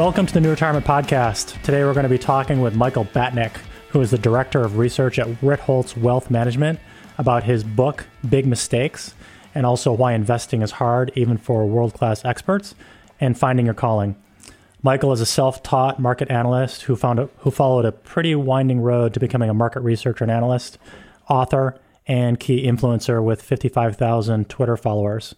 Welcome to the NewRetirement Podcast. Today we're going to be talking with Michael Batnick, who is the Director of Research at Ritholtz Wealth Management, about his book, Big Mistakes, and also why investing is hard, even for world class experts, and finding your calling. Michael is a self taught market analyst who, found a, who followed a pretty winding road to becoming a market researcher and analyst, author, and key influencer with 55,000 Twitter followers.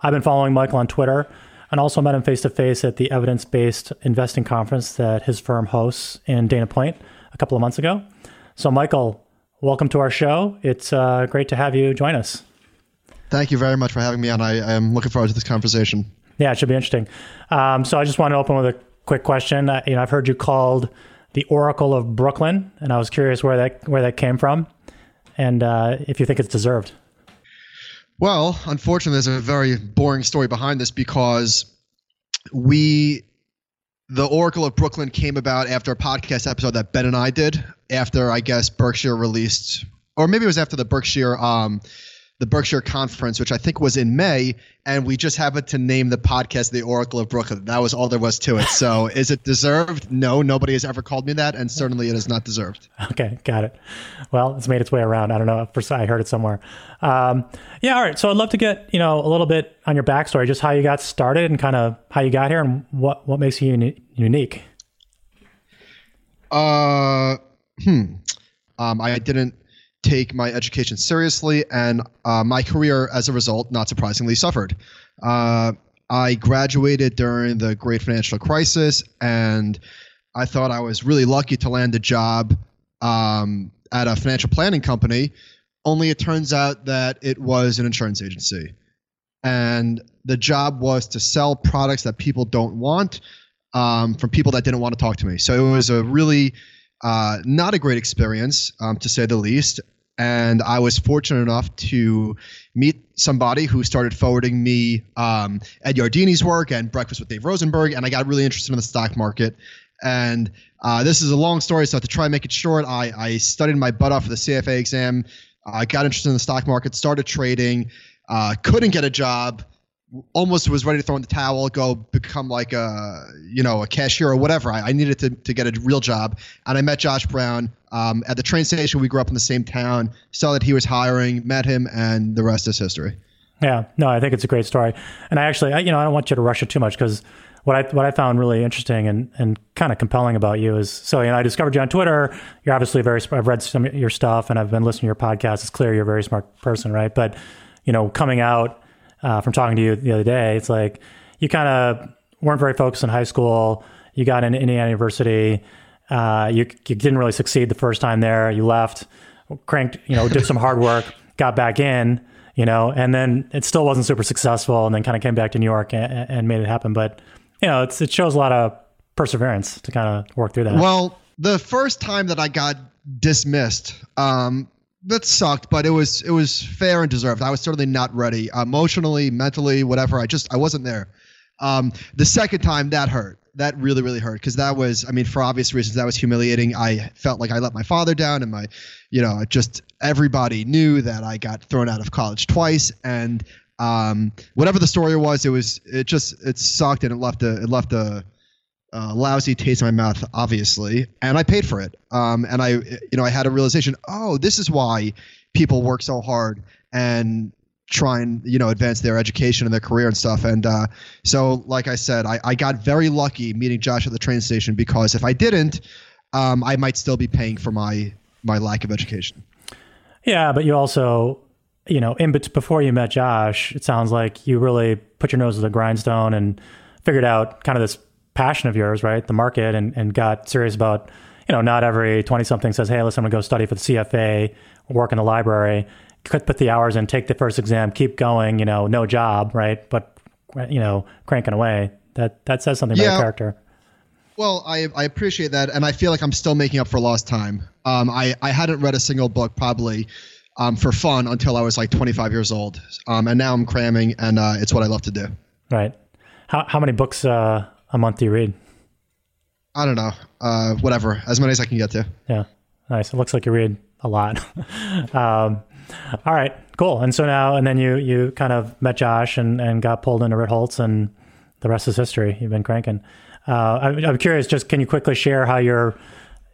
I've been following Michael on Twitter and also met him face to face at the evidence based investing conference that his firm hosts in Dana Point a couple of months ago. So, Michael, welcome to our show. It's uh, great to have you join us. Thank you very much for having me on. I am looking forward to this conversation. Yeah, it should be interesting. Um, so, I just want to open with a quick question. Uh, you know, I've heard you called the Oracle of Brooklyn, and I was curious where that where that came from, and uh, if you think it's deserved. Well, unfortunately, there's a very boring story behind this because we, the Oracle of Brooklyn, came about after a podcast episode that Ben and I did after I guess Berkshire released, or maybe it was after the Berkshire um, the Berkshire Conference, which I think was in May, and we just happened to name the podcast the Oracle of Brooklyn. That was all there was to it. So, is it deserved? No, nobody has ever called me that, and certainly it is not deserved. Okay, got it. Well, it's made its way around. I don't know. I heard it somewhere. Um, yeah, all right. So, I'd love to get you know a little bit on your backstory, just how you got started and kind of how you got here, and what what makes you uni- unique. Uh, hmm. Um, I didn't take my education seriously, and uh, my career, as a result, not surprisingly, suffered. Uh, I graduated during the great financial crisis, and I thought I was really lucky to land a job um, at a financial planning company. Only it turns out that it was an insurance agency. And the job was to sell products that people don't want um, from people that didn't want to talk to me. So it was a really uh, not a great experience, um, to say the least. And I was fortunate enough to meet somebody who started forwarding me um, Ed Yardeni's work and Breakfast with Dave Rosenberg, and I got really interested in the stock market. And uh, this is a long story, so to try and make it short, I, I studied my butt off for the CFA exam. I got interested in the stock market, started trading, uh, couldn't get a job, almost was ready to throw in the towel, go become like a you know a cashier or whatever. I, I needed to to get a real job, and I met Josh Brown um, at the train station. We grew up in the same town, saw that he was hiring, met him, and the rest is history. Yeah, no, I think it's a great story, and I actually, I, you know, I don't want you to rush it too much because what I what I found really interesting and and kind of compelling about you is so you know I discovered you on Twitter. You're obviously very. I've read some of your stuff and I've been listening to your podcast. It's clear you're a very smart person, right? But you know, coming out uh, from talking to you the other day. It's like you kind of weren't very focused in high school. You got into Indiana University. Uh, you, you didn't really succeed the first time there. You left, cranked, you know, did some hard work, got back in, you know, and then it still wasn't super successful. And then kind of came back to New York and, and made it happen. But you know, it shows a lot of perseverance to kind of work through that. Well, the first time that I got dismissed, um, that sucked, but it was it was fair and deserved. I was certainly not ready emotionally, mentally, whatever. I just I wasn't there. Um, the second time that hurt. That really really hurt because that was I mean for obvious reasons that was humiliating. I felt like I let my father down and my, you know, just everybody knew that I got thrown out of college twice and um, whatever the story was, it was it just it sucked and it left a it left a uh, lousy taste in my mouth, obviously, and I paid for it. Um, and I, you know, I had a realization. Oh, this is why people work so hard and try and you know advance their education and their career and stuff. And uh, so, like I said, I, I got very lucky meeting Josh at the train station because if I didn't, um, I might still be paying for my my lack of education. Yeah, but you also, you know, in but before you met Josh, it sounds like you really put your nose to the grindstone and figured out kind of this passion of yours, right? The market, and, and got serious about, you know, not every 20 something says, hey, listen, I'm going to go study for the CFA, work in the library, put the hours in, take the first exam, keep going, you know, no job, right? But, you know, cranking away. That, that says something yeah. about your character. Well, I, I appreciate that. And I feel like I'm still making up for lost time. Um, I, I hadn't read a single book probably um, for fun until I was like 25 years old. Um, and now I'm cramming, and uh, it's what I love to do. Right. How, how many books uh, a month do you read? I don't know. Uh, whatever, as many as I can get to. Yeah, nice. It looks like you read a lot. um, all right, cool. And so now, and then you you kind of met Josh and and got pulled into Ritholtz, and the rest is history. You've been cranking. Uh, I'm, I'm curious. Just can you quickly share how your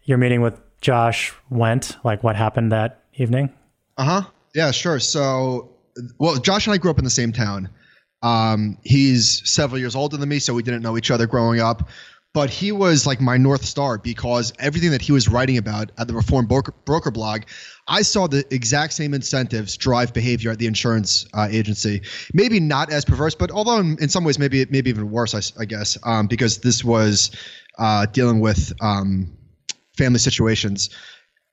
your meeting with Josh went? Like what happened that evening? Uh huh. Yeah, sure. So, well, Josh and I grew up in the same town. Um, he's several years older than me, so we didn't know each other growing up. But he was like my north star because everything that he was writing about at the Reformed Broker, broker blog, I saw the exact same incentives drive behavior at the insurance uh, agency. Maybe not as perverse, but although in, in some ways maybe maybe even worse, I, I guess, um, because this was uh, dealing with um, family situations,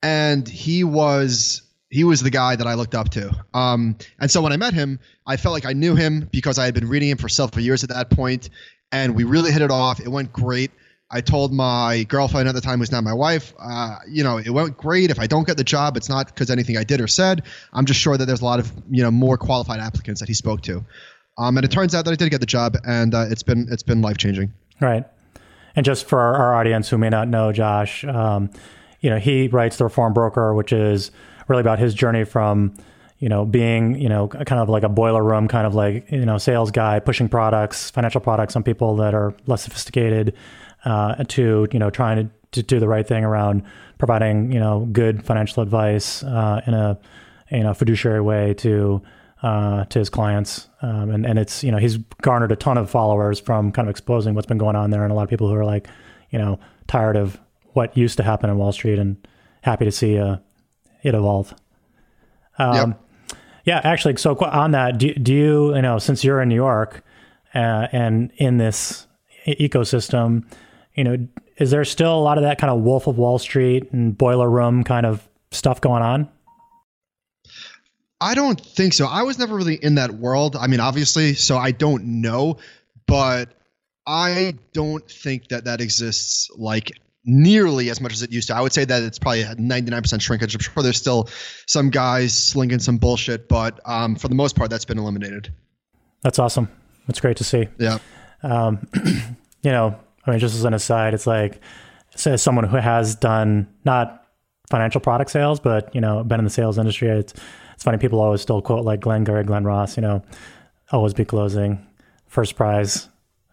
and he was he was the guy that I looked up to. Um, and so when I met him, I felt like I knew him because I had been reading him for several years at that point, and we really hit it off. It went great. I told my girlfriend at the time, who's now my wife, uh, you know, it went great. If I don't get the job, it's not because anything I did or said. I'm just sure that there's a lot of you know more qualified applicants that he spoke to. Um, and it turns out that I did get the job, and uh, it's been it's been life changing. Right. And just for our, audience who may not know Josh, um, you know, he writes the Reformed Broker, which is really about his journey from you know being you know kind of like a boiler room kind of like you know sales guy pushing products financial products on people that are less sophisticated uh, to you know trying to, to do the right thing around providing you know good financial advice uh, in a you know fiduciary way to uh, to his clients. Um, and and it's you know he's garnered a ton of followers from kind of exposing what's been going on there and a lot of people who are like you know tired of what used to happen in Wall Street and happy to see uh, it evolve. Um, yep. Yeah, actually, so on that, do, do you, you know, since you're in New York uh, and in this ecosystem, you know, is there still a lot of that kind of Wolf of Wall Street and boiler room kind of stuff going on? I don't think so. I was never really in that world. I mean, obviously, so I don't know, but I don't think that that exists like nearly as much as it used to. I would say that it's probably 99% shrinkage. I'm sure there's still some guys slinging some bullshit, but um, for the most part, that's been eliminated. That's awesome. That's great to see. Yeah. Um, you know, I mean, just as an aside, it's like, as someone who has done not financial product sales, but, you know, been in the sales industry, it's, it's funny. People always still quote like Glenn Gary, Glen Ross, you know, always be closing, first prize,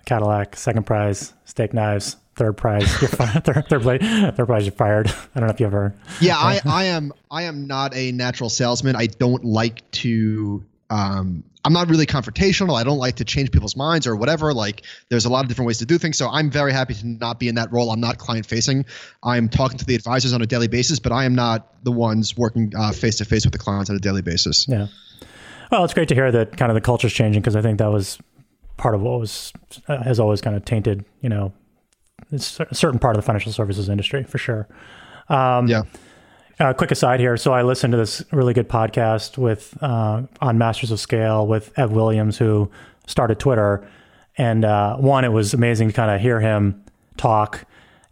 Cadillac, second prize, steak knives, third prize, you're fired, third, third, place, third prize, you're fired. I don't know if you ever. Yeah, I, I am. I am not a natural salesman. I don't like to. Um, I'm not really confrontational. I don't like to change people's minds or whatever. Like, there's a lot of different ways to do things. So I'm very happy to not be in that role. I'm not client facing. I'm talking to the advisors on a daily basis, but I am not the ones working face to face with the clients on a daily basis. Yeah. Well, it's great to hear that kind of the culture's changing because I think that was part of what was uh, has always kind of tainted, you know, it's a certain part of the financial services industry for sure. Um, yeah. Uh, quick aside here. So I listened to this really good podcast with uh, on Masters of Scale with Ev Williams, who started Twitter. And uh, one, it was amazing to kind of hear him talk.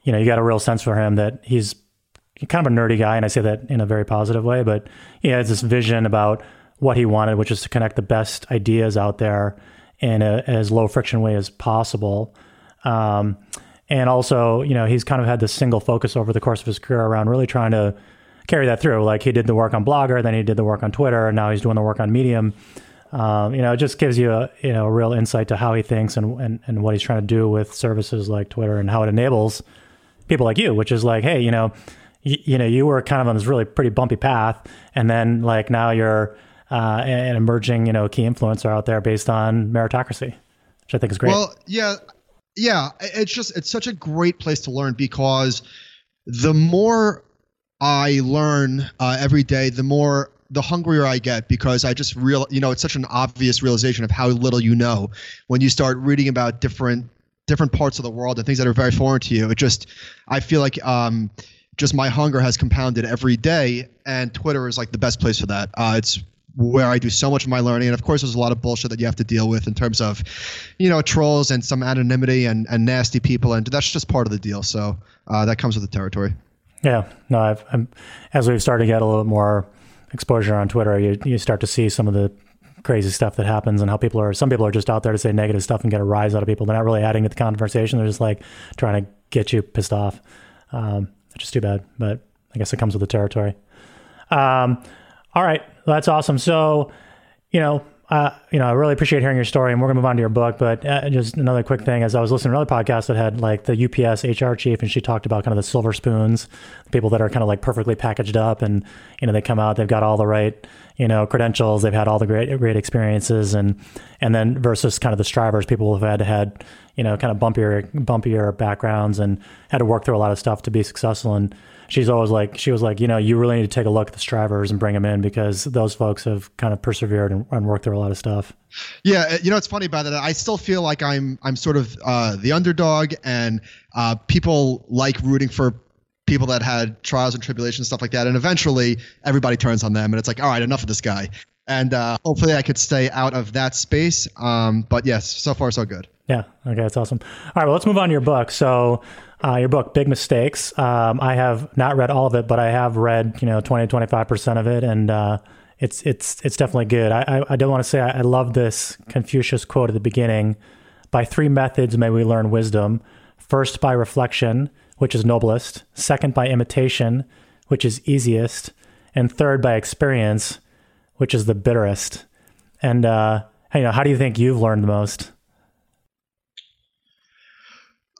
You know, you got a real sense for him that he's kind of a nerdy guy, and I say that in a very positive way. But he has this vision about what he wanted, which is to connect the best ideas out there in a, as low friction way as possible. Um, and also, you know, he's kind of had this single focus over the course of his career around really trying to carry that through. Like he did the work on Blogger, then he did the work on Twitter, and now he's doing the work on Medium. Um, you know, it just gives you a you know a real insight to how he thinks and, and and what he's trying to do with services like Twitter and how it enables people like you, which is like, hey, you know, y- you know, you were kind of on this really pretty bumpy path, and then like now you're uh, an emerging you know key influencer out there based on meritocracy, which I think is great. Well, yeah, yeah, it's just it's such a great place to learn because the more I learn uh, every day, the more the hungrier I get because I just real you know it's such an obvious realization of how little you know when you start reading about different different parts of the world and things that are very foreign to you. It just I feel like um, just my hunger has compounded every day, and Twitter is like the best place for that. Uh, it's where I do so much of my learning. And of course, there's a lot of bullshit that you have to deal with in terms of, you know, trolls and some anonymity and, and nasty people. And that's just part of the deal. So uh, that comes with the territory. Yeah. No, I've, I'm, as we've started to get a little more exposure on Twitter, you, you start to see some of the crazy stuff that happens and how people are, some people are just out there to say negative stuff and get a rise out of people. They're not really adding to the conversation. They're just like trying to get you pissed off. Um, which is too bad, but I guess it comes with the territory. Um, all right, that's awesome. So, you know, uh, you know, I really appreciate hearing your story, and we're gonna move on to your book. But uh, just another quick thing, as I was listening to another podcast that had like the UPS HR chief, and she talked about kind of the silver spoons, people that are kind of like perfectly packaged up, and you know they come out, they've got all the right, you know, credentials, they've had all the great great experiences, and and then versus kind of the strivers, people who've had had you know kind of bumpier bumpier backgrounds and had to work through a lot of stuff to be successful. And she's always like she was like you know you really need to take a look at the strivers and bring them in because those folks have kind of persevered and, and worked through a lot of stuff. Yeah uh, you know it's funny about that. I still feel like i'm i'm sort of uh, the underdog and uh, people like rooting for people that had trials and tribulations stuff like that. And eventually everybody turns on them and it's like all right enough of this guy. And uh, hopefully i could stay out of that space. Um, but yes so far so good yeah okay that's awesome all right well let's move on to your book so uh, your book, Big Mistakes. Um, I have not read all of it, but I have read, you know, 20, 25% of it. And uh, it's, it's, it's definitely good. I, I, I do want to say I, I love this Confucius quote at the beginning. By three methods may we learn wisdom. First, by reflection, which is noblest. Second, by imitation, which is easiest. And third, by experience, which is the bitterest. And, uh, you know, how do you think you've learned the most?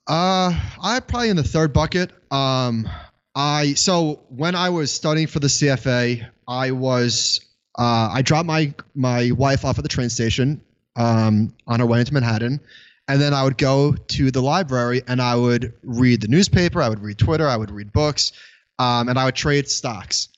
Uh, I probably in the third bucket. Um, I so when I was studying for the CFA, I was uh, I dropped my my wife off at the train station um, on her way into Manhattan, and then I would go to the library and I would read the newspaper, I would read Twitter, I would read books, um, and I would trade stocks,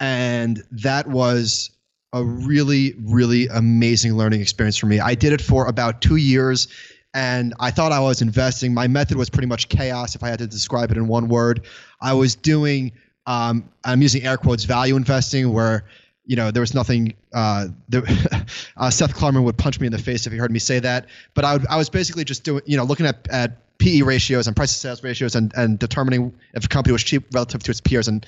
and that was a really really amazing learning experience for me. I did it for about two years and I thought I was investing. My method was pretty much chaos, if I had to describe it in one word. I was doing, um, I'm using air quotes, value investing, where you know there was nothing. Uh, there, uh, Seth Klarman would punch me in the face if he heard me say that. But I, would, I was basically just doing, you know, looking at at PE ratios and price to sales ratios and and determining if a company was cheap relative to its peers. And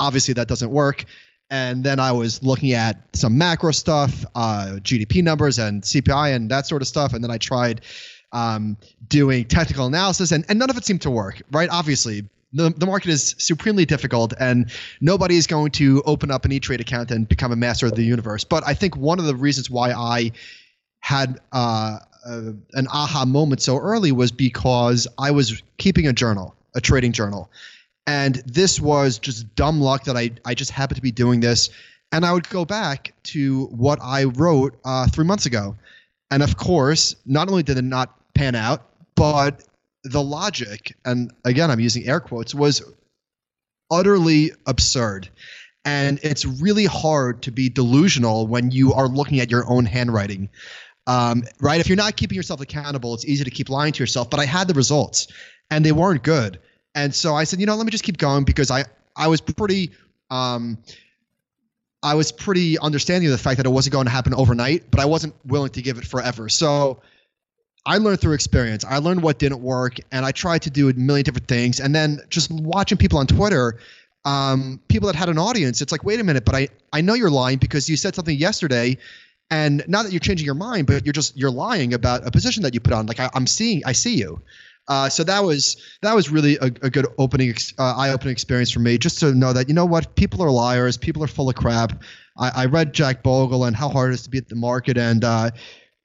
obviously that doesn't work and then I was looking at some macro stuff, uh, GDP numbers and CPI and that sort of stuff, and then I tried um, doing technical analysis, and, and none of it seemed to work, right? Obviously, the, the market is supremely difficult, and nobody is going to open up an E Trade account and become a master of the universe. But I think one of the reasons why I had uh, an aha moment so early was because I was keeping a journal, a trading journal. And this was just dumb luck that I, I just happened to be doing this. And I would go back to what I wrote uh, three months ago. And of course, not only did it not pan out, but the logic, and again, I'm using air quotes, was utterly absurd. And it's really hard to be delusional when you are looking at your own handwriting. Um, right? If you're not keeping yourself accountable, it's easy to keep lying to yourself. But I had the results, and they weren't good. And so I said, you know, let me just keep going because I I was pretty um, I was pretty understanding of the fact that it wasn't going to happen overnight, but I wasn't willing to give it forever. So I learned through experience. I learned what didn't work, and I tried to do a million different things. And then just watching people on Twitter, um, people that had an audience, it's like, wait a minute, but I, I know you're lying because you said something yesterday, and now that you're changing your mind, but you're just you're lying about a position that you put on. Like I, am seeing, I see you. Uh, so that was that was really a, a good opening, uh, eye-opening experience for me, just to know that you know what, people are liars, people are full of crap. I, I read Jack Bogle and how hard it is to beat the market, and uh,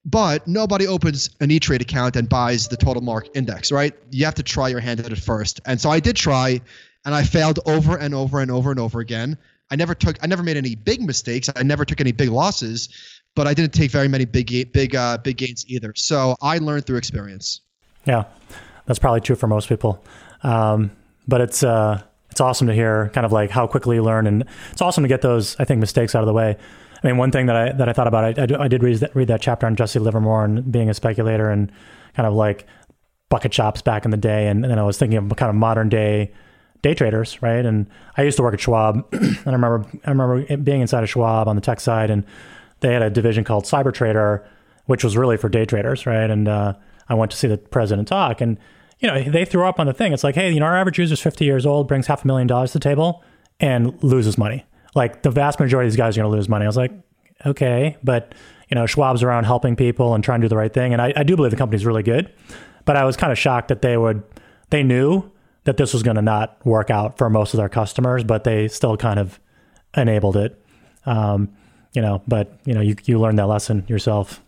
but nobody opens an E-Trade account and buys the total mark index, right? You have to try your hand at it first. And so I did try, and I failed over and over and over and over again. I never took, I never made any big mistakes. I never took any big losses, but I didn't take very many big, big, uh, big gains either. So I learned through experience. Yeah, that's probably true for most people. Um, but it's uh, it's awesome to hear kind of like how quickly you learn, and it's awesome to get those I think mistakes out of the way. I mean, one thing that I that I thought about, I, I, I did read that, read that chapter on Jesse Livermore and being a speculator and kind of like bucket shops back in the day, and, and I was thinking of kind of modern day day traders, right? And I used to work at Schwab, and I remember I remember being inside of Schwab on the tech side, and they had a division called Cyber Trader, which was really for day traders, right? And uh, I went to see the president talk, and you know they threw up on the thing. It's like, hey, you know, our average user is 50 years old, brings half a million dollars to the table, and loses money like the vast majority of these guys are going to lose money. I was like, okay, but you know, Schwab's around helping people and trying to do the right thing, and I, I do believe the company's really good. But I was kind of shocked that they would, they knew that this was going to not work out for most of their customers, but they still kind of enabled it. Um, you know, but you know, you you learned that lesson yourself.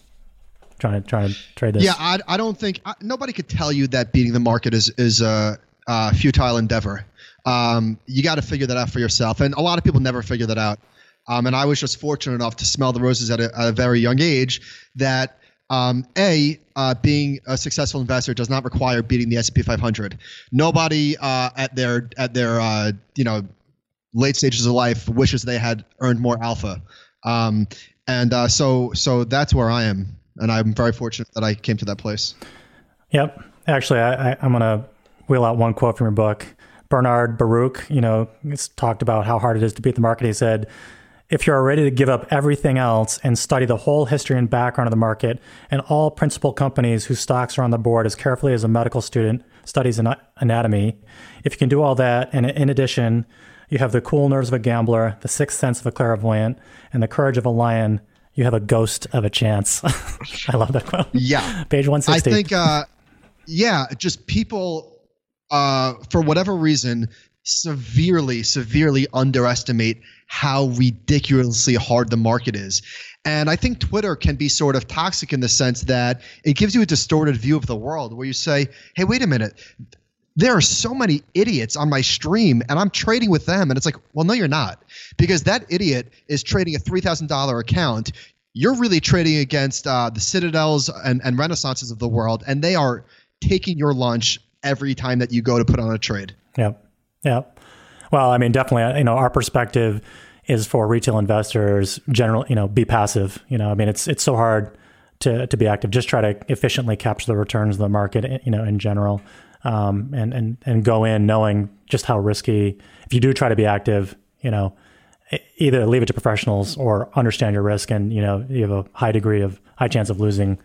Trying to trying to trade this. Yeah, I, I don't think I, nobody could tell you that beating the market is is a, a futile endeavor. Um, you got to figure that out for yourself, and a lot of people never figure that out. Um, and I was just fortunate enough to smell the roses at a, at a very young age. That um, a uh, being a successful investor does not require beating the S&P 500. Nobody uh, at their at their uh, you know late stages of life wishes they had earned more alpha. Um, and uh, so so that's where I am and I'm very fortunate that I came to that place. Yep. Actually, I, I, going to wheel out one quote from your book. Bernard Baruch, you know, talked about how hard it is to beat the market. He said, if you're ready to give up everything else and study the whole history and background of the market and all principal companies whose stocks are on the board as carefully as a medical student studies anatomy, if you can do all that, and in addition, you have the cool nerves of a gambler, the sixth sense of a clairvoyant, and the courage of a lion, you have a ghost of a chance. I love that quote. Yeah. Page 160. I think, uh, yeah, just people, uh, for whatever reason, severely, severely underestimate how ridiculously hard the market is. And I think Twitter can be sort of toxic in the sense that it gives you a distorted view of the world where you say, hey, wait a minute. There are so many idiots on my stream, and I'm trading with them. And it's like, well, no, you're not. Because that idiot is trading a $3,000 account you're really trading against uh, the Citadels and, and Renaissances of the world, and they are taking your lunch every time that you go to put on a trade. Yep. Yep. Well, I mean, definitely, you know, our perspective is for retail investors, general, you know, be passive. You know, I mean, it's it's so hard to to be active. Just try to efficiently capture the returns of the market, you know, in general, um, and and and go in knowing just how risky. If you do try to be active, you know, either leave it to professionals or understand your risk and you know you have a high degree of high chance of losing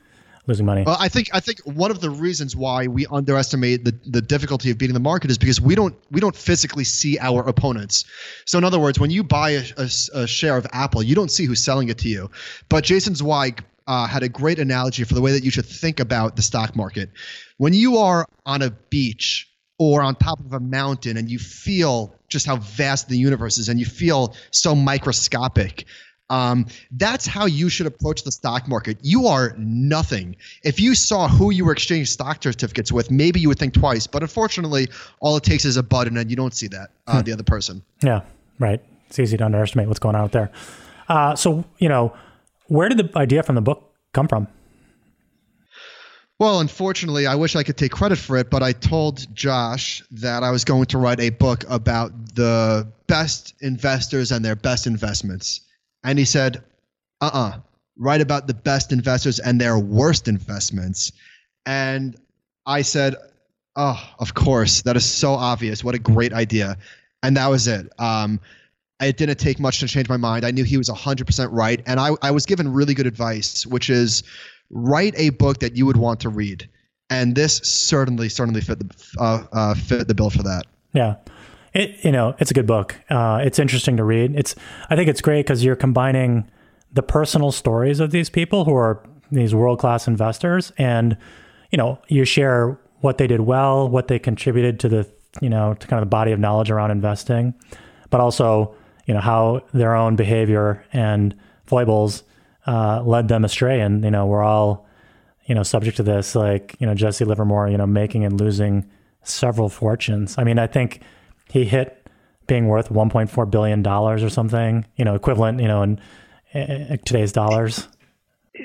losing money. Well, I think I think one of the reasons why we underestimate the, the difficulty of beating the market is because we don't we don't physically see our opponents. So in other words, when you buy a, a, a share of Apple, you don't see who's selling it to you. But Jason Zweig uh, had a great analogy for the way that you should think about the stock market. When you are on a beach or on top of a mountain and you feel just how vast the universe is and you feel so microscopic. Um, that's how you should approach the stock market. You are nothing. If you saw who you were exchanging stock certificates with, maybe you would think twice. But unfortunately, all it takes is a button, and you don't see that uh, hmm. the other person. Yeah, right. It's easy to underestimate what's going on out there. Uh, so, you know, where did the idea from the book come from? Well, unfortunately, I wish I could take credit for it, but I told Josh that I was going to write a book about the best investors and their best investments. And he said, uh uh-uh, uh, write about the best investors and their worst investments. And I said, oh, of course. That is so obvious. What a great idea. And that was it. Um, it didn't take much to change my mind. I knew he was 100% right. And I, I was given really good advice, which is write a book that you would want to read, and this certainly certainly fit the uh, uh, fit the bill for that. Yeah. It, you know, it's a good book. Uh, it's interesting to read. It's, I think it's great because you're combining the personal stories of these people who are these world class investors, and you know, you share what they did well, what they contributed to the, you know, to kind of the body of knowledge around investing, but also, you know, how their own behavior and foibles uh, led them astray. And, you know, we're all, you know, subject to this, like, you know, Jesse Livermore, you know, making and losing several fortunes. I mean, I think he hit being worth $1.4 billion or something, you know, equivalent, you know, in, in today's dollars.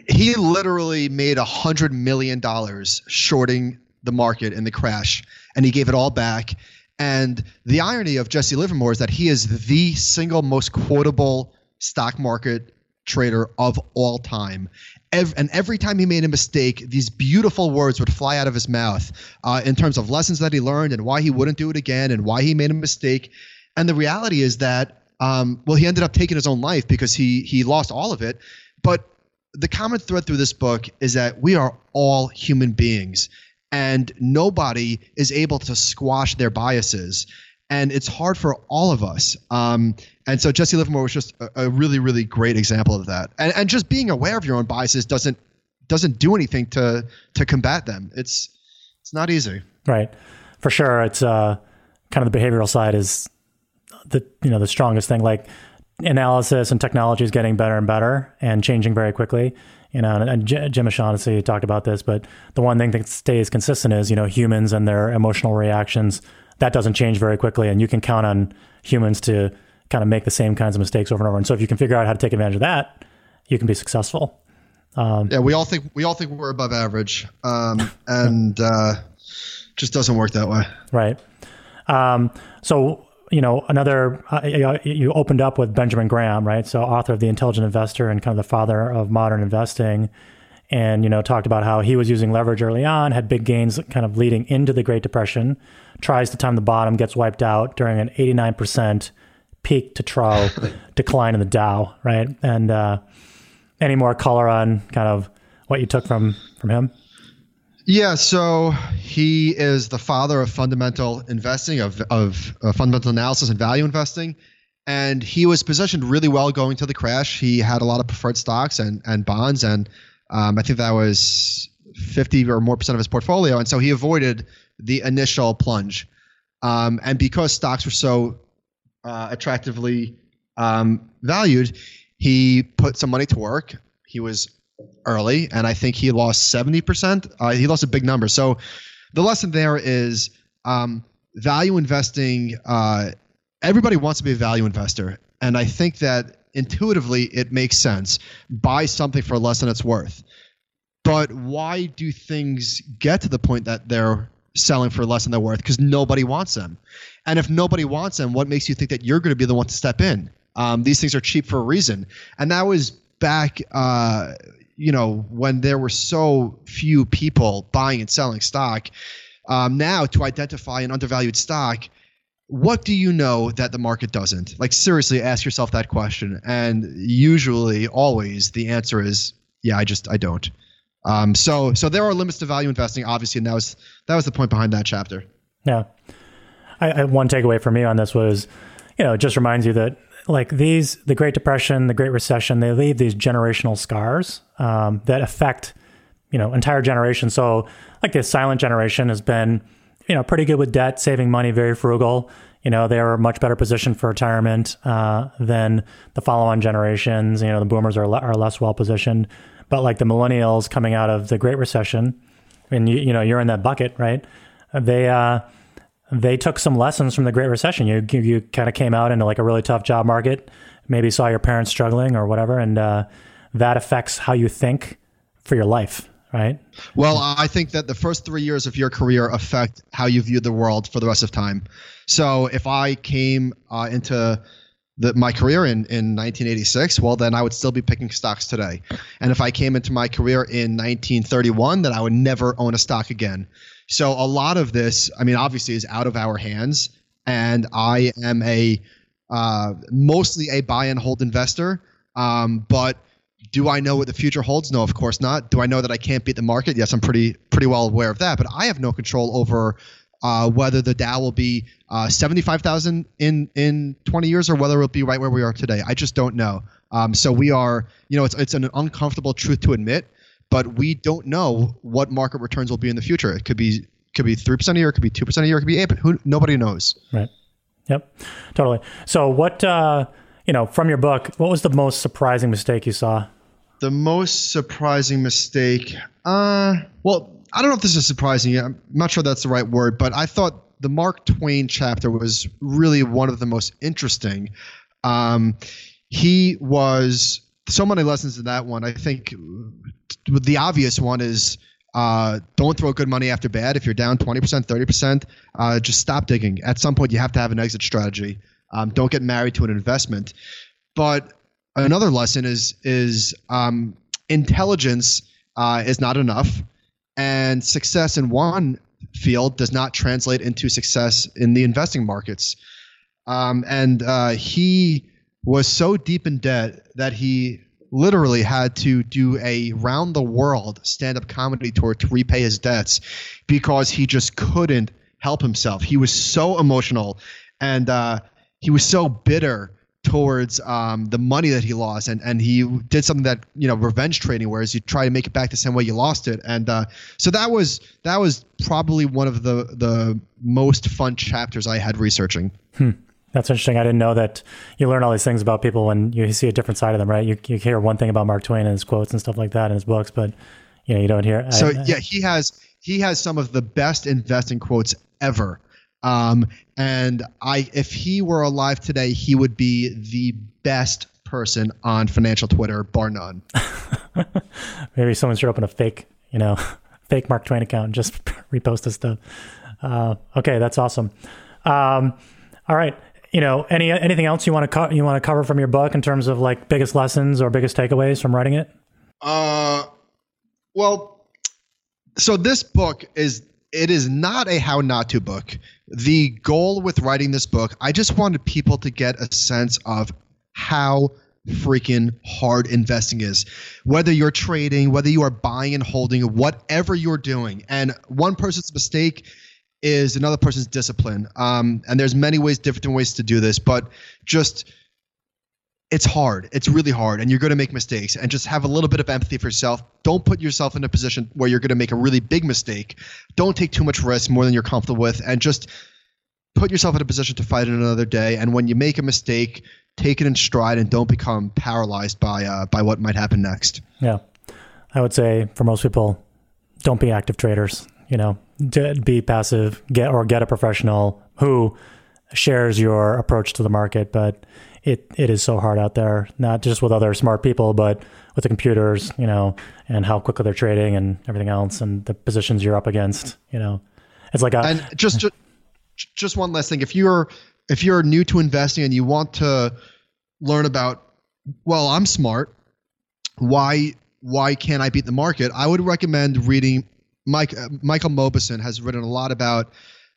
He literally made a hundred million dollars shorting the market in the crash, and he gave it all back. And the irony of Jesse Livermore is that he is the single most quotable stock market trader of all time. and every time he made a mistake, these beautiful words would fly out of his mouth uh, in terms of lessons that he learned and why he wouldn't do it again and why he made a mistake. And the reality is that, um, well, he ended up taking his own life because he he lost all of it. But the common thread through this book is that we are all human beings and nobody is able to squash their biases and it's hard for all of us. Um, and so Jesse Livermore was just a, a, really, really great example of that. And, and just being aware of your own biases doesn't doesn't do anything to to combat them. It's it's not easy. Right, for sure. It's uh, kind of the behavioral side is the you know the strongest thing. Like analysis and technology is getting better and better and changing very quickly. You know, and Jim O'Shaughnessy talked about this, but the one thing that stays consistent is you know humans and their emotional reactions. That doesn't change very quickly, and you can count on humans to kind of make the same kinds of mistakes over and over. And so, if you can figure out how to take advantage of that, you can be successful. Um, yeah, we all think we all think we're above average, um, and uh, just doesn't work that way. Right. Um, so you know, another uh, you opened up with Benjamin Graham, right? So author of The Intelligent Investor and kind of the father of modern investing, and you know talked about how he was using leverage early on, had big gains kind of leading into the Great Depression, tries to time the bottom, gets wiped out during an 89 percent peak to trough decline in the Dow, right? And uh, any more color on kind of what you took from from him? Yeah, so he is the father of fundamental investing, of of uh, fundamental analysis and value investing, and he was positioned really well going to the crash. He had a lot of preferred stocks and and bonds, and um, I think that was fifty or more percent of his portfolio, and so he avoided the initial plunge. Um, and because stocks were so uh, attractively um, valued, he put some money to work. He was early, and I think he lost 70%. Uh, he lost a big number. So the lesson there is um, value investing. Uh, everybody wants to be a value investor. And I think that intuitively it makes sense. Buy something for less than it's worth. But why do things get to the point that they're selling for less than they're worth? Because nobody wants them. And if nobody wants them, what makes you think that you're going to be the one to step in? Um, these things are cheap for a reason. And that was back, uh, you know, when there were so few people buying and selling stock. Um, now, to identify an undervalued stock, what do you know that the market doesn't? Like, seriously, ask yourself that question. And usually, always, the answer is, yeah, I just, I don't. Um, so, so there are limits to value investing, obviously, and that was that was the point behind that chapter. Yeah, I, I, one takeaway for me on this was, you know, it just reminds you that like these, the Great Depression, the Great Recession, they leave these generational scars um, that affect, you know, entire generations. So, like the silent generation has been, you know, pretty good with debt, saving money, very frugal. You know, they are much better positioned for retirement uh, than the follow-on generations. You know, the boomers are le- are less well positioned, but like the millennials coming out of the Great Recession, and you you know you're in that bucket, right? They uh, they took some lessons from the Great Recession. You you, you kind of came out into like a really tough job market, maybe saw your parents struggling or whatever, and uh, that affects how you think for your life, right? Well, I think that the first three years of your career affect how you view the world for the rest of time. So if I came uh, into the, my career in, in 1986, well, then I would still be picking stocks today. And if I came into my career in 1931, then I would never own a stock again. So a lot of this, I mean, obviously is out of our hands. And I am a uh, mostly a buy and hold investor. Um, but do I know what the future holds? No, of course not. Do I know that I can't beat the market? Yes, I'm pretty pretty well aware of that. But I have no control over uh, whether the Dow will be uh, 75,000 in in 20 years or whether it'll be right where we are today. I just don't know. Um, so we are, you know, it's it's an uncomfortable truth to admit but we don't know what market returns will be in the future. It could be could be three percent a year, it could be two percent a year, it could be eight, but who nobody knows. Right. Yep. Totally. So what uh, you know from your book, what was the most surprising mistake you saw? The most surprising mistake. Uh, well, I don't know if this is surprising. I'm not sure that's the right word, but I thought the Mark Twain chapter was really one of the most interesting. Um, he was so many lessons in that one. I think the obvious one is uh, don't throw good money after bad. If you're down 20%, 30%, uh, just stop digging. At some point, you have to have an exit strategy. Um, don't get married to an investment. But another lesson is is um, intelligence uh, is not enough, and success in one field does not translate into success in the investing markets. Um, and uh, he was so deep in debt that he literally had to do a round the world stand up comedy tour to repay his debts because he just couldn't help himself. He was so emotional and uh, he was so bitter towards um, the money that he lost and and he did something that you know revenge trading whereas you try to make it back the same way you lost it and uh, so that was that was probably one of the the most fun chapters I had researching. Hmm. That's interesting. I didn't know that you learn all these things about people when you see a different side of them, right? You, you hear one thing about Mark Twain and his quotes and stuff like that in his books, but you know you don't hear. So I, yeah, he has he has some of the best investing quotes ever. Um, and I, if he were alive today, he would be the best person on financial Twitter, bar none. Maybe someone should open a fake, you know, fake Mark Twain account and just repost his stuff. Uh, okay, that's awesome. Um, all right, you know, any anything else you want to co- you want to cover from your book in terms of like biggest lessons or biggest takeaways from writing it? Uh, well, so this book is it is not a how not to book. The goal with writing this book, I just wanted people to get a sense of how freaking hard investing is. Whether you're trading, whether you are buying and holding, whatever you're doing. And one person's mistake is another person's discipline. Um, and there's many ways, different ways to do this, but just it's hard. It's really hard, and you're going to make mistakes. And just have a little bit of empathy for yourself. Don't put yourself in a position where you're going to make a really big mistake. Don't take too much risk, more than you're comfortable with, and just put yourself in a position to fight it another day. And when you make a mistake, take it in stride and don't become paralyzed by uh, by what might happen next. Yeah, I would say for most people, don't be active traders. You know, be passive. Get or get a professional who shares your approach to the market. But it it is so hard out there, not just with other smart people, but with the computers. You know, and how quickly they're trading and everything else, and the positions you're up against. You know, it's like a and just. just one last thing if you're if you're new to investing and you want to learn about, well, I'm smart. Why why can't I beat the market? I would recommend reading. Mike uh, Michael Mauboussin has written a lot about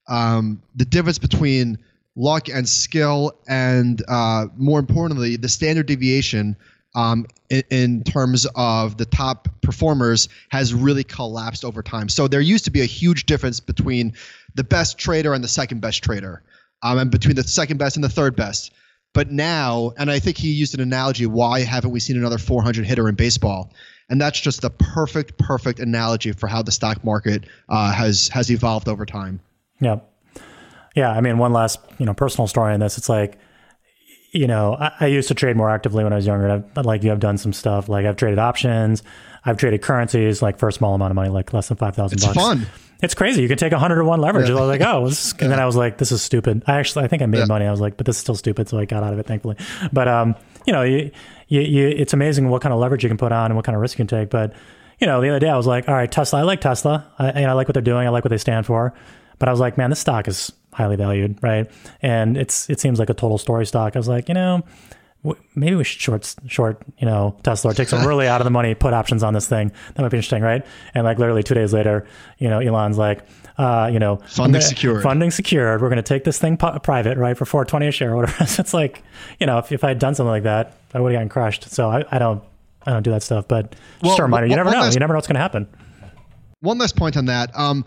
um, the difference between luck and skill, and uh, more importantly, the standard deviation um, in, in, terms of the top performers has really collapsed over time. So there used to be a huge difference between the best trader and the second best trader, um, and between the second best and the third best. But now, and I think he used an analogy why haven't we seen another 400 hitter in baseball? And that's just the perfect, perfect analogy for how the stock market uh, has has evolved over time. Yeah, yeah. I mean, one last you know personal story on this. It's like you know, I, I, used to trade more actively when I was younger. I've, like you have done some stuff. Like I've traded options, I've traded currencies, like for a small amount of money, like less than five thousand bucks. It's fun. It's crazy. You can take a hundred to one leverage. Yeah. I was like, oh, is, and then I was like, this is stupid. I actually, I think I made yeah. money. I was like, but this is still stupid. So I got out of it, thankfully. But um, you know, you, you, you, it's amazing what kind of leverage you can put on and what kind of risk you can take. But you know, the other day I was like, all right, Tesla. I like Tesla. I, I like what they're doing. I like what they stand for. But I was like, man, this stock is highly valued, right? And it's it seems like a total story stock. I was like, you know, maybe we should short short you know Tesla or take some really out of the money put options on this thing. That might be interesting, right? And like literally two days later, you know, Elon's like, uh, you know, funding secured, funding secured. We're going to take this thing private, right, for four twenty a share or whatever. it's like, you know, if, if I had done something like that, I would have gotten crushed. So I, I don't I don't do that stuff. But well, just a reminder, you never know. Last, you never know what's going to happen. One last point on that. Um,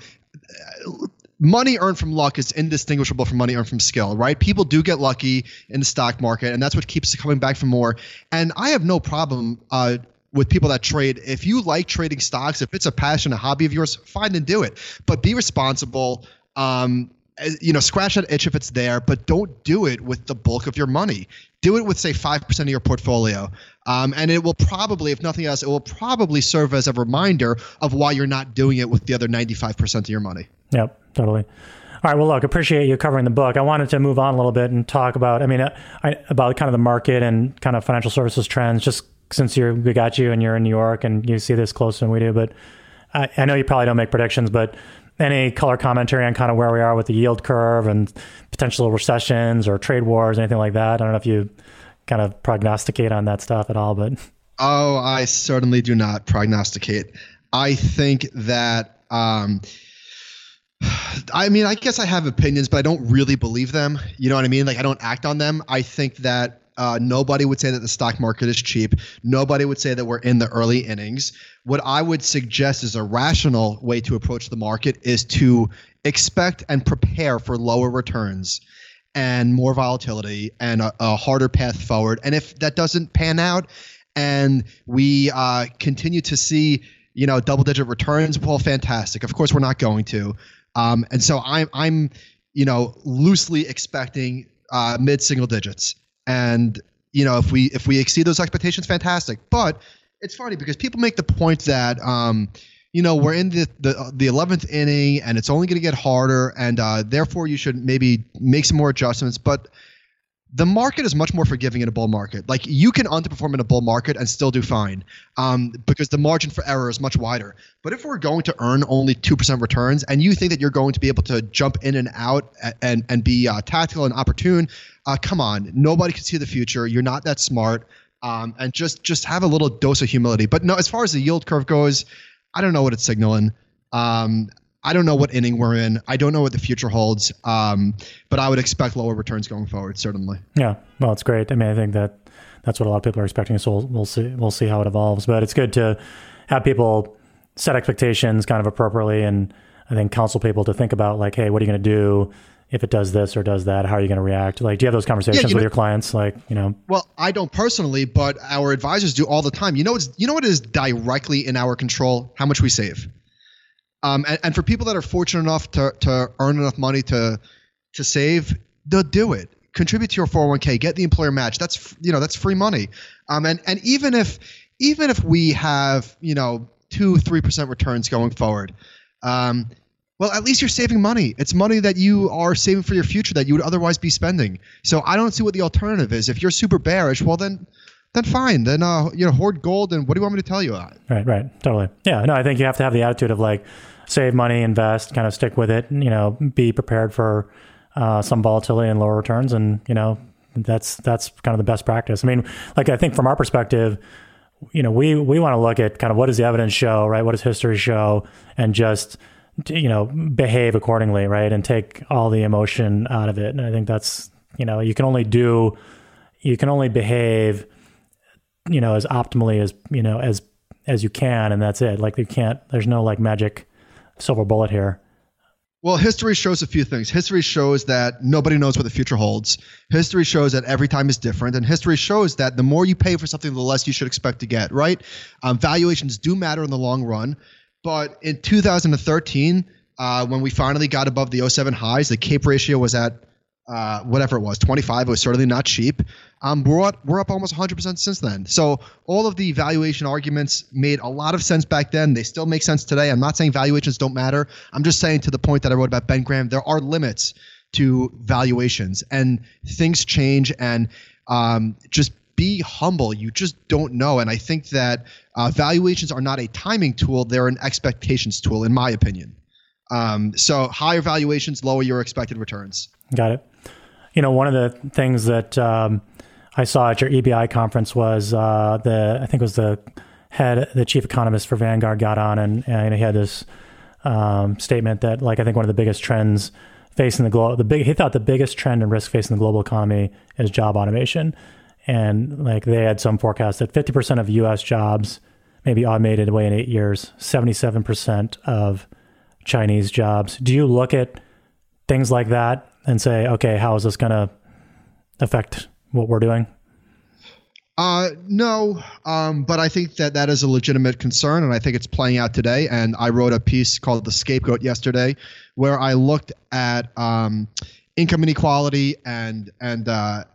money earned from luck is indistinguishable from money earned from skill, right? People do get lucky in the stock market, and that's what keeps coming back for more. And I have no problem uh, with people that trade. If you like trading stocks, if it's a passion, a hobby of yours, fine and do it. But be responsible. Um, you know, scratch that itch if it's there, but don't do it with the bulk of your money. Do it with, say, 5% of your portfolio. Um, and it will probably, if nothing else, it will probably serve as a reminder of why you're not doing it with the other 95% of your money. Yep, totally. All right. Well, look, appreciate you covering the book. I wanted to move on a little bit and talk about, I mean, uh, I, about kind of the market and kind of financial services trends, just since you're, we got you and you're in New York and you see this closer than we do. But I, I know you probably don't make predictions, but any color commentary on kind of where we are with the yield curve and potential recessions or trade wars, anything like that? I don't know if you kind of prognosticate on that stuff at all, but. Oh, I certainly do not prognosticate. I think that, um, I mean, I guess I have opinions, but I don't really believe them. You know what I mean? Like, I don't act on them. I think that uh, nobody would say that the stock market is cheap. Nobody would say that we're in the early innings. What I would suggest is a rational way to approach the market is to expect and prepare for lower returns and more volatility and a, a harder path forward. And if that doesn't pan out and we uh, continue to see, you know, double digit returns, well, fantastic. Of course, we're not going to. Um, and so I'm, I'm, you know, loosely expecting uh, mid single digits. And you know, if we if we exceed those expectations, fantastic. But it's funny because people make the point that um, you know we're in the the the eleventh inning and it's only going to get harder, and uh, therefore you should maybe make some more adjustments. But the market is much more forgiving in a bull market. Like you can underperform in a bull market and still do fine, um, because the margin for error is much wider. But if we're going to earn only two percent returns, and you think that you're going to be able to jump in and out and and be uh, tactical and opportune, uh, come on, nobody can see the future. You're not that smart, um, and just just have a little dose of humility. But no, as far as the yield curve goes, I don't know what it's signaling. Um, I don't know what inning we're in. I don't know what the future holds. Um, but I would expect lower returns going forward, certainly. Yeah, well, it's great. I mean, I think that that's what a lot of people are expecting. So we'll, we'll see. We'll see how it evolves. But it's good to have people set expectations kind of appropriately, and I think counsel people to think about like, hey, what are you going to do if it does this or does that? How are you going to react? Like, do you have those conversations yeah, you with know, your clients? Like, you know. Well, I don't personally, but our advisors do all the time. You know, it's you know what is directly in our control? How much we save. Um, and, and for people that are fortunate enough to, to earn enough money to to save, they'll do it. Contribute to your 401k, get the employer match. That's you know that's free money. Um, and and even if even if we have you know two three percent returns going forward, um, well at least you're saving money. It's money that you are saving for your future that you would otherwise be spending. So I don't see what the alternative is. If you're super bearish, well then then fine. Then uh, you know, hoard gold. And what do you want me to tell you? About? Right, right, totally. Yeah, no, I think you have to have the attitude of like, save money, invest, kind of stick with it. You know, be prepared for uh, some volatility and lower returns, and you know that's that's kind of the best practice. I mean, like I think from our perspective, you know, we we want to look at kind of what does the evidence show, right? What does history show, and just you know behave accordingly, right? And take all the emotion out of it. And I think that's you know you can only do you can only behave you know as optimally as you know as as you can and that's it like you can't there's no like magic silver bullet here? Well, history shows a few things. History shows that nobody knows what the future holds. History shows that every time is different. And history shows that the more you pay for something, the less you should expect to get, right? Um, valuations do matter in the long run. But in 2013, uh, when we finally got above the 07 highs, the CAPE ratio was at uh, whatever it was, 25. It was certainly not cheap. Um, we're up, we're up almost 100% since then. So all of the valuation arguments made a lot of sense back then. They still make sense today. I'm not saying valuations don't matter. I'm just saying to the point that I wrote about Ben Graham, there are limits to valuations and things change and um, just be humble. You just don't know. And I think that uh, valuations are not a timing tool, they're an expectations tool, in my opinion. Um, so higher valuations lower your expected returns. Got it. You know, one of the things that um, I saw at your EBI conference was uh, the I think it was the head, the chief economist for Vanguard got on and, and he had this um, statement that like I think one of the biggest trends facing the global the big he thought the biggest trend and risk facing the global economy is job automation, and like they had some forecast that fifty percent of U.S. jobs may be automated away in eight years, seventy seven percent of Chinese jobs. Do you look at things like that and say, okay, how is this going to affect what we're doing? Uh, no, um, but I think that that is a legitimate concern, and I think it's playing out today. And I wrote a piece called "The Scapegoat" yesterday, where I looked at um, income inequality and and uh,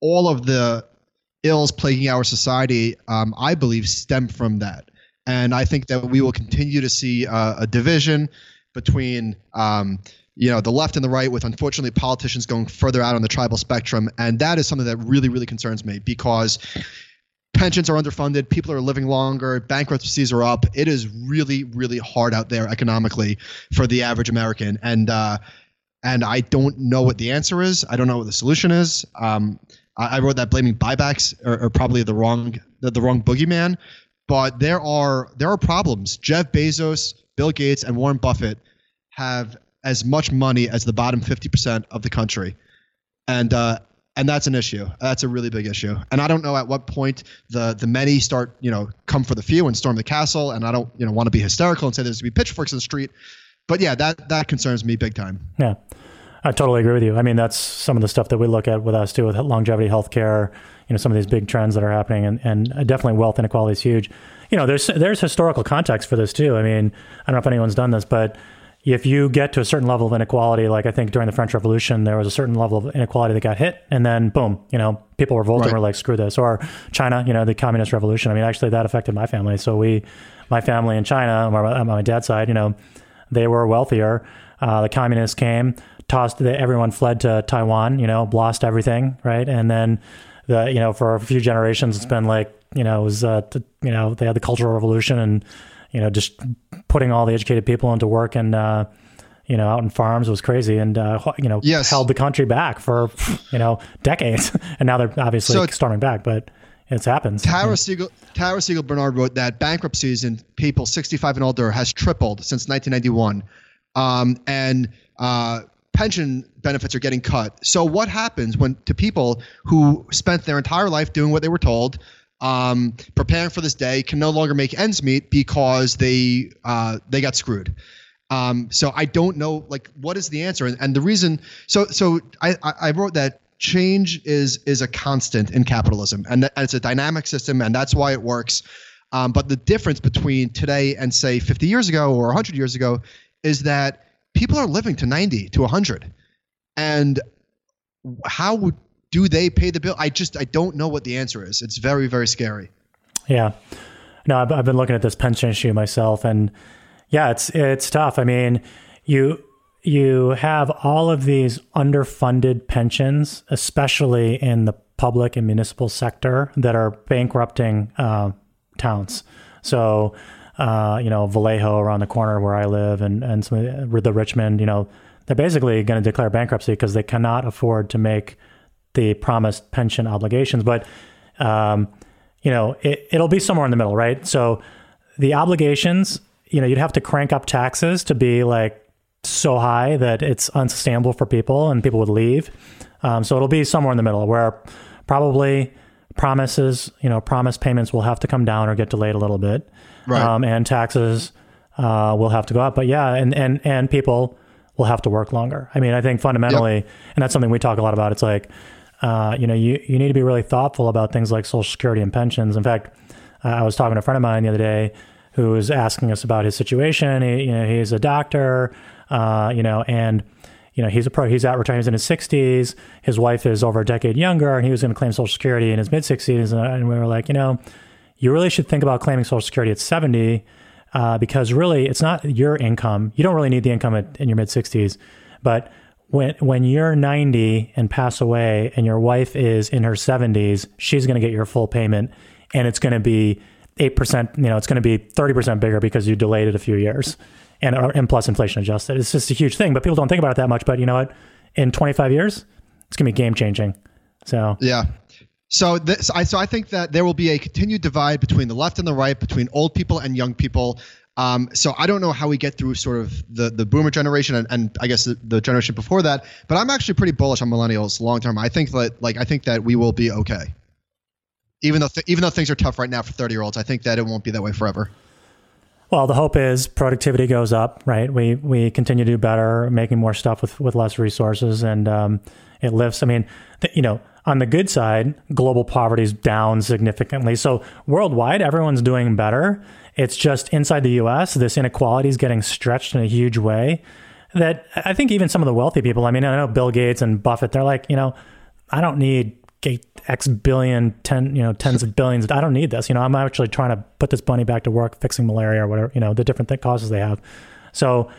all of the ills plaguing our society. Um, I believe stem from that, and I think that we will continue to see uh, a division between um, you know the left and the right with unfortunately politicians going further out on the tribal spectrum. And that is something that really really concerns me because pensions are underfunded people are living longer bankruptcies are up. It is really really hard out there economically for the average american. And uh, and i don't know what the answer is. I don't know what the solution is. Um, I, wrote that blaming buybacks are, are probably the wrong the, the wrong boogeyman but there are there are problems jeff bezos bill gates and warren buffett have as much money as the bottom 50% of the country. And uh, and that's an issue. That's a really big issue. And I don't know at what point the the many start, you know, come for the few and storm the castle. And I don't, you know, want to be hysterical and say there's to be pitchforks in the street. But yeah, that that concerns me big time. Yeah, I totally agree with you. I mean, that's some of the stuff that we look at with us too, with longevity healthcare. You know, some of these big trends that are happening, and and definitely wealth inequality is huge. You know, there's there's historical context for this too. I mean, I don't know if anyone's done this, but if you get to a certain level of inequality, like I think during the French Revolution, there was a certain level of inequality that got hit, and then boom, you know, people revolted right. and were like, screw this. Or China, you know, the communist revolution. I mean, actually, that affected my family. So we, my family in China, on my dad's side, you know, they were wealthier. Uh, the communists came, tossed, that everyone fled to Taiwan, you know, lost everything, right? And then the, you know, for a few generations, it's been like, you know, it was, uh, you know, they had the Cultural Revolution and, you know, just putting all the educated people into work and, uh, you know, out in farms was crazy and, uh, you know, yes. held the country back for, you know, decades. and now they're obviously so storming back, but it's happens. Tara yeah. Siegel, Tara Siegel Bernard wrote that bankruptcies in people 65 and older has tripled since 1991. Um, and, uh, pension benefits are getting cut. So what happens when to people who spent their entire life doing what they were told, um, preparing for this day can no longer make ends meet because they uh, they got screwed. Um, so I don't know like what is the answer and, and the reason. So so I, I wrote that change is is a constant in capitalism and, and it's a dynamic system and that's why it works. Um, but the difference between today and say 50 years ago or 100 years ago is that people are living to 90 to 100 and how do they pay the bill? I just I don't know what the answer is. It's very very scary. Yeah, no, I've, I've been looking at this pension issue myself, and yeah, it's it's tough. I mean, you you have all of these underfunded pensions, especially in the public and municipal sector, that are bankrupting uh, towns. So, uh, you know, Vallejo around the corner where I live, and and some the Richmond, you know, they're basically going to declare bankruptcy because they cannot afford to make the promised pension obligations. But um, you know, it, it'll be somewhere in the middle, right? So the obligations, you know, you'd have to crank up taxes to be like so high that it's unsustainable for people and people would leave. Um, so it'll be somewhere in the middle where probably promises, you know, promise payments will have to come down or get delayed a little bit, right. um, and taxes uh, will have to go up. But yeah, and and and people will have to work longer. I mean, I think fundamentally, yep. and that's something we talk a lot about. It's like uh, you know, you, you need to be really thoughtful about things like Social Security and pensions. In fact, uh, I was talking to a friend of mine the other day who was asking us about his situation. He, you know, he's a doctor, uh, you know, and you know, he's a pro. He's out retired. He's in his 60s. His wife is over a decade younger, and he was going to claim Social Security in his mid 60s. And we were like, you know, you really should think about claiming Social Security at 70 uh, because really, it's not your income. You don't really need the income at, in your mid 60s, but when when you're 90 and pass away and your wife is in her 70s, she's going to get your full payment and it's going to be 8%, you know, it's going to be 30% bigger because you delayed it a few years. And and plus inflation adjusted. It's just a huge thing, but people don't think about it that much, but you know what? In 25 years, it's going to be game changing. So Yeah. So this, I so I think that there will be a continued divide between the left and the right, between old people and young people. Um, so I don't know how we get through sort of the, the boomer generation and, and I guess the, the, generation before that, but I'm actually pretty bullish on millennials long term. I think that like I think that we will be okay. Even though th- even though things are tough right now for 30 year olds, I think that it won't be that way forever. Well, the hope is productivity goes up, right? We we continue to do better, making more stuff with with less resources, and um, it lifts. I mean, th- you know, on the good side, global poverty is down significantly. So worldwide, everyone's doing better. It's just inside the US, this inequality is getting stretched in a huge way that I think even some of the wealthy people, I mean, I know Bill Gates and Buffett, they're like, you know, I don't need X billion, ten, you know, tens of billions. I don't need this. You know, I'm actually trying to put this money back to work, fixing malaria or whatever, you know, the different th- causes they have. So,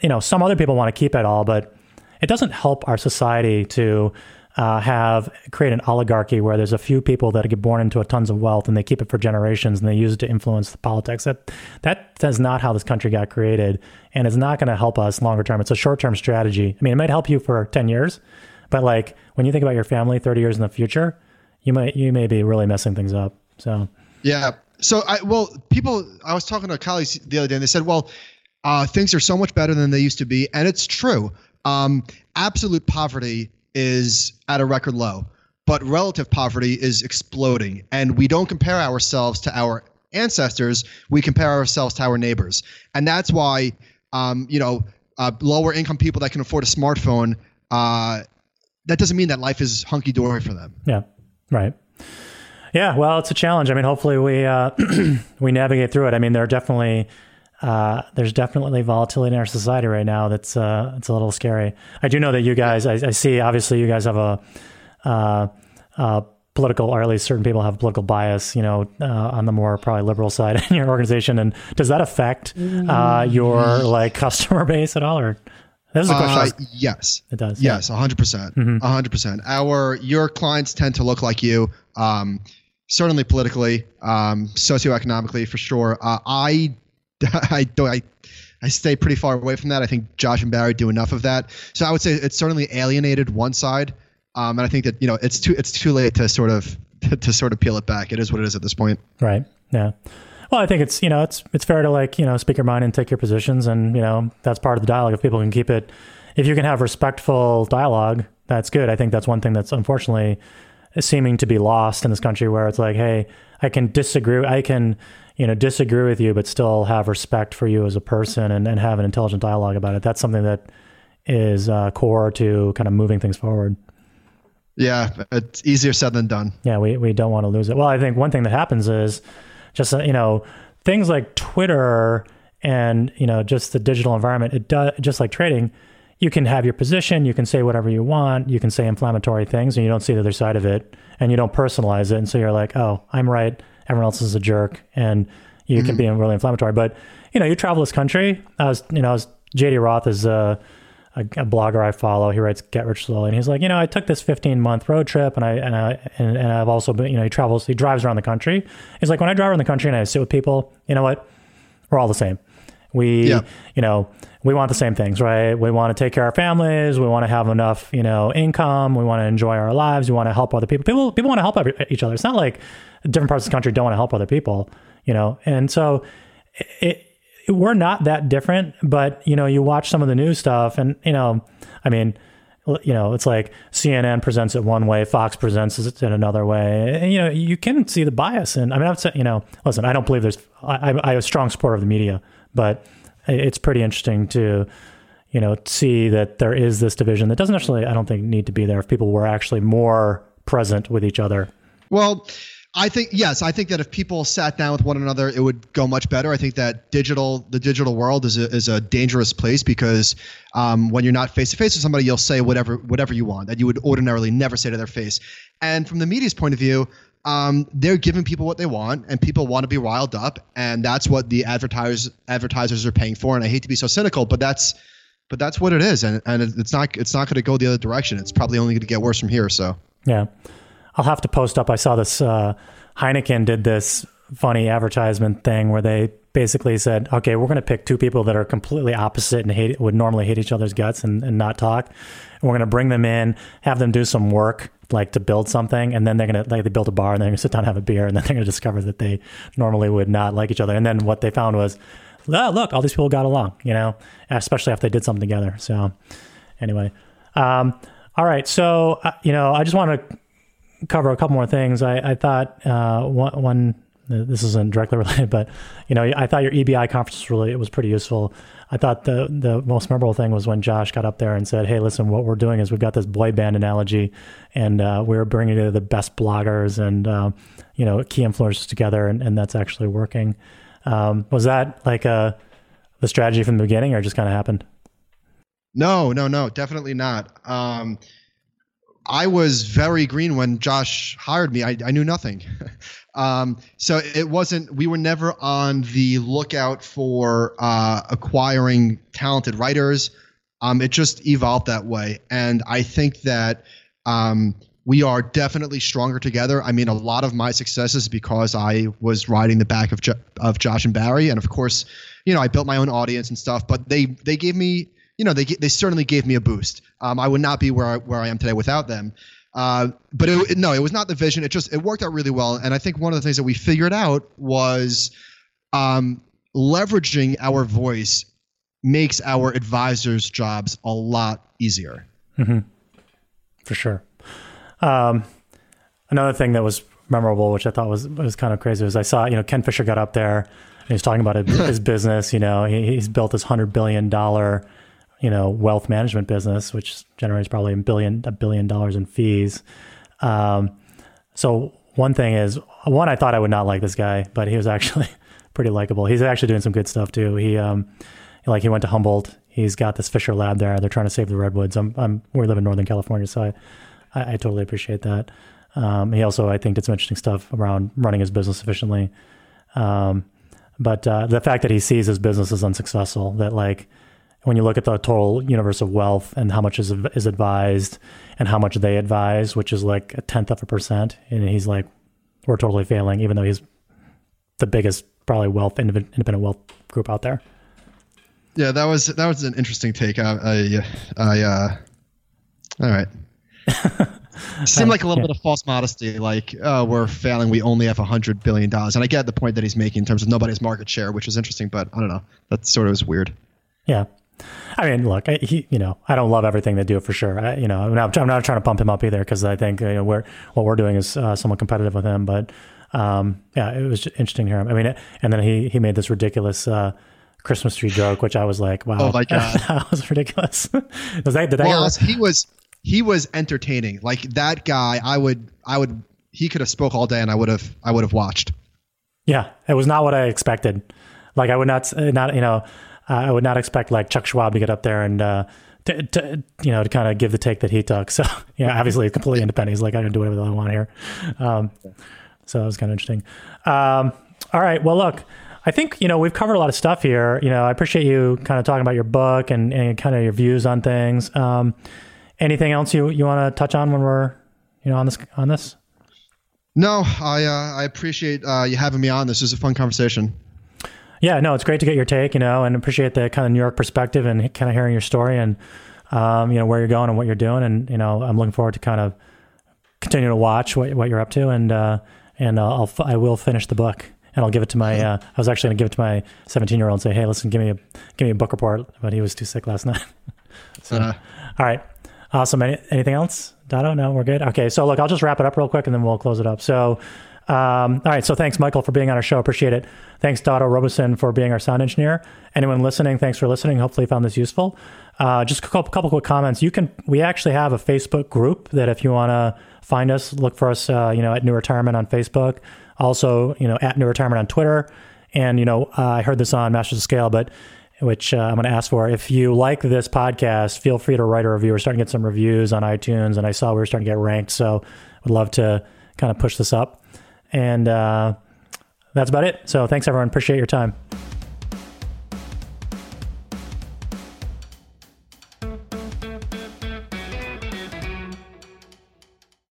you know, some other people want to keep it all, but it doesn't help our society to uh, have create an oligarchy where there's a few people that get born into a tons of wealth and they keep it for generations and they use it to influence the politics. That that is not how this country got created, and it's not going to help us longer term. It's a short term strategy. I mean, it might help you for ten years, but like when you think about your family thirty years in the future, you might you may be really messing things up. So yeah. So I well, people. I was talking to colleagues the other day, and they said, well. Uh, things are so much better than they used to be, and it's true. Um, absolute poverty is at a record low, but relative poverty is exploding. And we don't compare ourselves to our ancestors, we compare ourselves to our neighbors. And that's why, um, you know, uh, lower income people that can afford a smartphone, uh, that doesn't mean that life is hunky dory for them. Yeah, right. Yeah, well, it's a challenge. I mean, hopefully we uh, we navigate through it. I mean, there are definitely uh, there's definitely volatility in our society right now. That's uh, it's a little scary. I do know that you guys. I, I see. Obviously, you guys have a uh, uh, political, or at least certain people have political bias. You know, uh, on the more probably liberal side in your organization. And does that affect uh, your like customer base at all? Or this is a question. I Uh, was- yes. it does. Yes, 100%. Mhm. 100%. Our your clients tend to look like you. Um, certainly politically, um, socioeconomically for sure. Uh, I I do I I stay pretty far away from that. I think Josh and Barry do enough of that. So I would say it's certainly alienated one side. Um, and I think that you know it's too it's too late to sort of to, sort of peel it back. It is what it is at this point. Right. Yeah. Well, I think it's you know it's it's fair to like you know speak your mind and take your positions, and you know that's part of the dialogue. If people can keep it, if you can have respectful dialogue, that's good. I think that's one thing that's unfortunately seeming to be lost in this country, where it's like, hey, I can disagree, I can you know disagree with you, but still have respect for you as a person and, and have an intelligent dialogue about it. That's something that is uh, core to kind of moving things forward. Yeah, it's easier said than done. Yeah, we, we don't want to lose it. Well, I think one thing that happens is just, uh, you know, things like Twitter and, you know, just the digital environment, it does, just like trading, you can have your position, you can say whatever you want, you can say inflammatory things, and you don't see the other side of it, and you don't personalize it. And so you're like, oh, I'm right, everyone else is a jerk, and you can be really inflammatory. But, you know, you travel this country. I was, you know, I was, JD Roth is, uh, a, a blogger I follow. He writes Get Rich Slowly, and he's like, you know, I took this 15 month road trip, and I and I and, and I've also been, you know, he travels, he drives around the country. He's like, when I drive around the country and I sit with people, you know what, we're all the same. We, Yeah. you know, we want the same things, right? We want to take care of our families. We want to have enough, you know, income. We want to enjoy our lives. We want to help other people. People, people want to help each other. It's not like different parts of the country don't want to help other people, you know. And so, it, we're not that different, but you know, you watch some of the news stuff, and you know, I mean, you know, it's like CNN presents it one way, Fox presents it in another way. And, you know, you can see the bias, and I mean, I've said, you know, listen, I don't believe there's, I, I, I'm a strong supporter of the media, but it's pretty interesting to, you know, see that there is this division that doesn't actually I don't think, need to be there if people were actually more present with each other. Well, I think yes, I think that if people sat down with one another, it would go much better. I think that digital, the digital world is a, is a dangerous place because um, when you're not face to face with somebody, you'll say whatever whatever you want that you would ordinarily never say to their face. And from the media's point of view, um, they're giving people what they want, and people want to be riled up, and that's what the advertisers advertisers are paying for. And I hate to be so cynical, but that's but that's what it is, and and it's not it's not going to go the other direction. It's probably only going to get worse from here. So. Yeah. I'll have to post up. I saw this uh, Heineken did this funny advertisement thing where they basically said, okay, we're going to pick two people that are completely opposite and hate would normally hate each other's guts and, and not talk. And we're going to bring them in, have them do some work like to build something. And then they're to, like, they build a bar and they're to sit down and have a beer. And then they're to discover that they normally would not like each other. And then what they found was, oh, look, all these people got along, you know, especially after they did something together. So anyway, um, all right. So, uh, you know, I just want to cover a couple more things. I, I thought uh, one, one, this isn't directly related, but you know, I thought your EBI conference really it was pretty useful. I thought the the most memorable thing was when Josh got up there and said, "Hey, listen, what we're doing is we've got this boy band analogy, and uh, we're bringing the best bloggers and uh, you know key influencers together, and, and that's actually working." Um, was that like a the strategy from the beginning, or just kind of happened? No, no, no, definitely not. Um, I was very green when Josh hired me. I, I knew nothing. um, so it wasn't, we were never on the lookout for uh, acquiring talented writers. Um, it just evolved that way. And I think that um, we are definitely stronger together. I mean, a lot of my success is because I was riding the back of, jo- of Josh and Barry. And of course, you know, I built my own audience and stuff, but they, they gave me you know, they they certainly gave me a boost. Um, I would not be where I, where I am today without them. Uh, but it, no, it was not the vision. It just it worked out really well. And I think one of the things that we figured out was um, leveraging our voice makes our advisors' jobs a lot easier. for sure. Um, another thing that was memorable, which I thought was was kind of crazy, was I saw you know Ken Fisher got up there and he was talking about his, his business. You know, he, he's built this hundred billion dollar you know wealth management business, which generates probably a billion a billion dollars in fees. Um, so one thing is one, I thought I would not like this guy, but he was actually pretty likable. He's actually doing some good stuff too. He um, like he went to Humboldt. He's got this Fisher lab there. They're trying to save the redwoods. I'm, I'm we live in Northern California, so I, I, I totally appreciate that. Um, he also, I think, did some interesting stuff around running his business efficiently. Um, but uh, the fact that he sees his business as unsuccessful, that like when you look at the total universe of wealth and how much is is advised and how much they advise, which is like a tenth of a percent, and he's like, we're totally failing, even though he's the biggest probably wealth independent wealth group out there. Yeah, that was that was an interesting take. I, I, I uh, all right. Seemed like a little yeah. bit of false modesty, like oh, we're failing. We only have a hundred billion dollars, and I get the point that he's making in terms of nobody's market share, which is interesting. But I don't know. That sort of is weird. Yeah, I mean, look, I, he, you know, I don't love everything they do for sure. I, you know, I'm not, I'm not trying to pump him up either because I think you know we're what we're doing is uh, somewhat competitive with him. But um, yeah, it was interesting to hear him. I mean, and then he he made this ridiculous. Uh, Christmas tree joke, which I was like, "Wow, oh my god, that was ridiculous." was that did well, he was he was entertaining. Like that guy, I would I would he could have spoke all day, and I would have I would have watched. Yeah, it was not what I expected. Like I would not not you know I would not expect like Chuck Schwab to get up there and. Uh, to, to, you know to kind of give the take that he took. So yeah, obviously completely independent. He's like, I can do whatever I want here. Um, so that was kind of interesting. Um, all right. Well, look, I think you know we've covered a lot of stuff here. You know, I appreciate you kind of talking about your book and, and kind of your views on things. Um, anything else you you want to touch on when we're you know on this on this? No, I uh, I appreciate uh, you having me on. This is a fun conversation. Yeah, no, it's great to get your take. You know, and appreciate the kind of New York perspective and kind of hearing your story and um, you know where you're going and what you're doing. And you know, I'm looking forward to kind of continue to watch what what you're up to and uh, and I'll I will finish the book and I'll give it to my. Uh, I was actually going to give it to my 17 year old and say, "Hey, listen, give me a give me a book report," but he was too sick last night. so, uh, all right, awesome. Any, anything else, Dado? No, we're good. Okay, so look, I'll just wrap it up real quick and then we'll close it up. So. Um, all right, so thanks, Michael, for being on our show. Appreciate it. Thanks, Dado Robison, for being our sound engineer. Anyone listening, thanks for listening. Hopefully, you found this useful. Uh, just a couple, couple quick comments. You can, we actually have a Facebook group that if you want to find us, look for us, uh, you know, at NewRetirement on Facebook. Also, you know, at NewRetirement on Twitter. And, you know, uh, I heard this on Masters of Scale, but which uh, I'm going to ask for. If you like this podcast, feel free to write a review. We're starting to get some reviews on iTunes, and I saw we were starting to get ranked. So would love to kind of push this up. And uh, that's about it. So thanks, everyone. Appreciate your time.